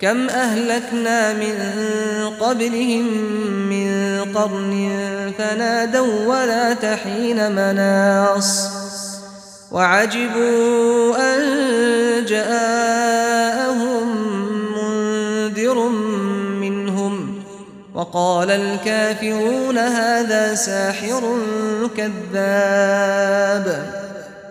كم أهلكنا من قبلهم من قرن فنادوا ولا تحين مناص وعجبوا أن جاءهم منذر منهم وقال الكافرون هذا ساحر كذاب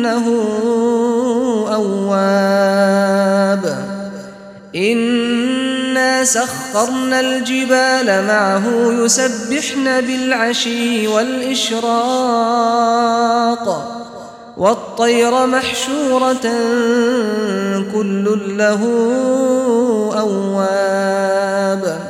إنه أواب. إنا سخرنا الجبال معه يسبحن بالعشي والإشراق. والطير محشورة كل له أواب.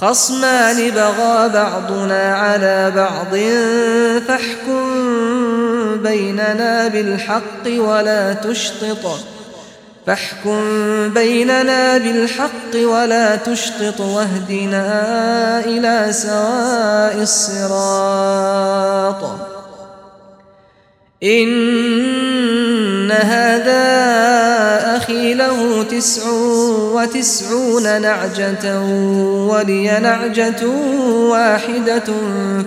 خصمان بغى بعضنا على بعض فاحكم بيننا بالحق ولا تشطط. فاحكم بيننا بالحق ولا تشطط واهدنا إلى سواء الصراط. إن هذا له تسع وتسعون نعجة ولي نعجة واحدة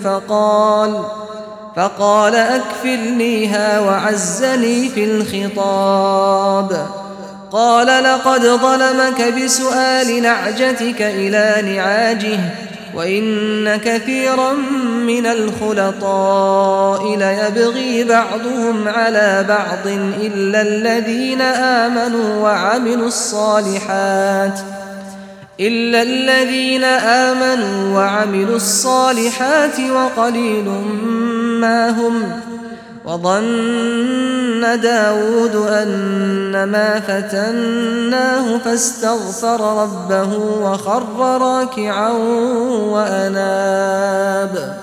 فقال فقال أكفلنيها وعزني في الخطاب. قال لقد ظلمك بسؤال نعجتك إلى نعاجه وإن كثيرا من الخلطاء ليبغي بعضهم على بعض إلا الذين آمنوا وعملوا الصالحات إلا الذين آمنوا وعملوا الصالحات وقليل ما هم وظن داود أنما فتناه فاستغفر ربه وخر راكعا وأناب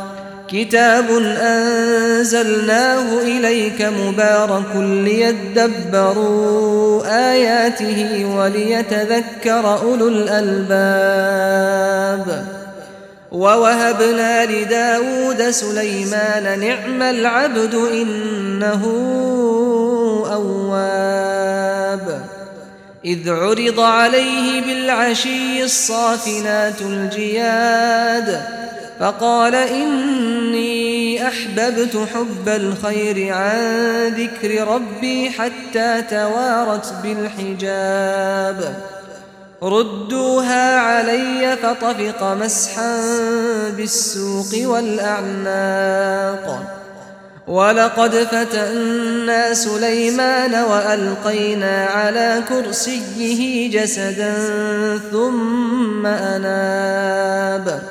كتاب أنزلناه إليك مبارك ليدبروا آياته وليتذكر أولو الألباب. ووهبنا لداود سليمان نعم العبد إنه أواب. إذ عرض عليه بالعشي الصافنات الجياد. فقال إني أحببت حب الخير عن ذكر ربي حتى توارت بالحجاب. ردوها علي فطفق مسحا بالسوق والأعناق. ولقد فتنا سليمان وألقينا على كرسيه جسدا ثم أناب.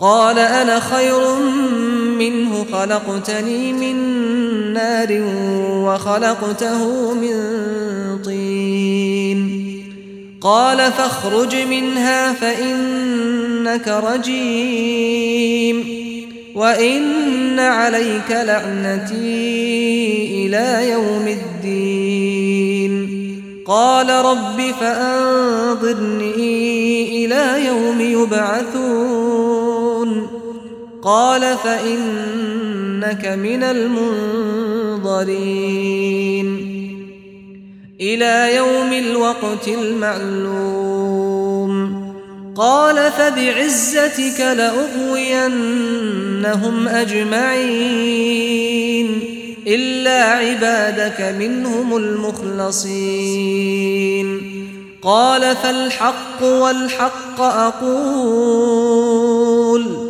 قال أنا خير منه خلقتني من نار وخلقته من طين. قال فاخرج منها فإنك رجيم وإن عليك لعنتي إلى يوم الدين. قال رب فأنظرني إلى يوم يبعثون. قال فإنك من المنظرين. إلى يوم الوقت المعلوم. قال فبعزتك لأغوينهم أجمعين. إلا عبادك منهم المخلصين. قال فالحق والحق أقول.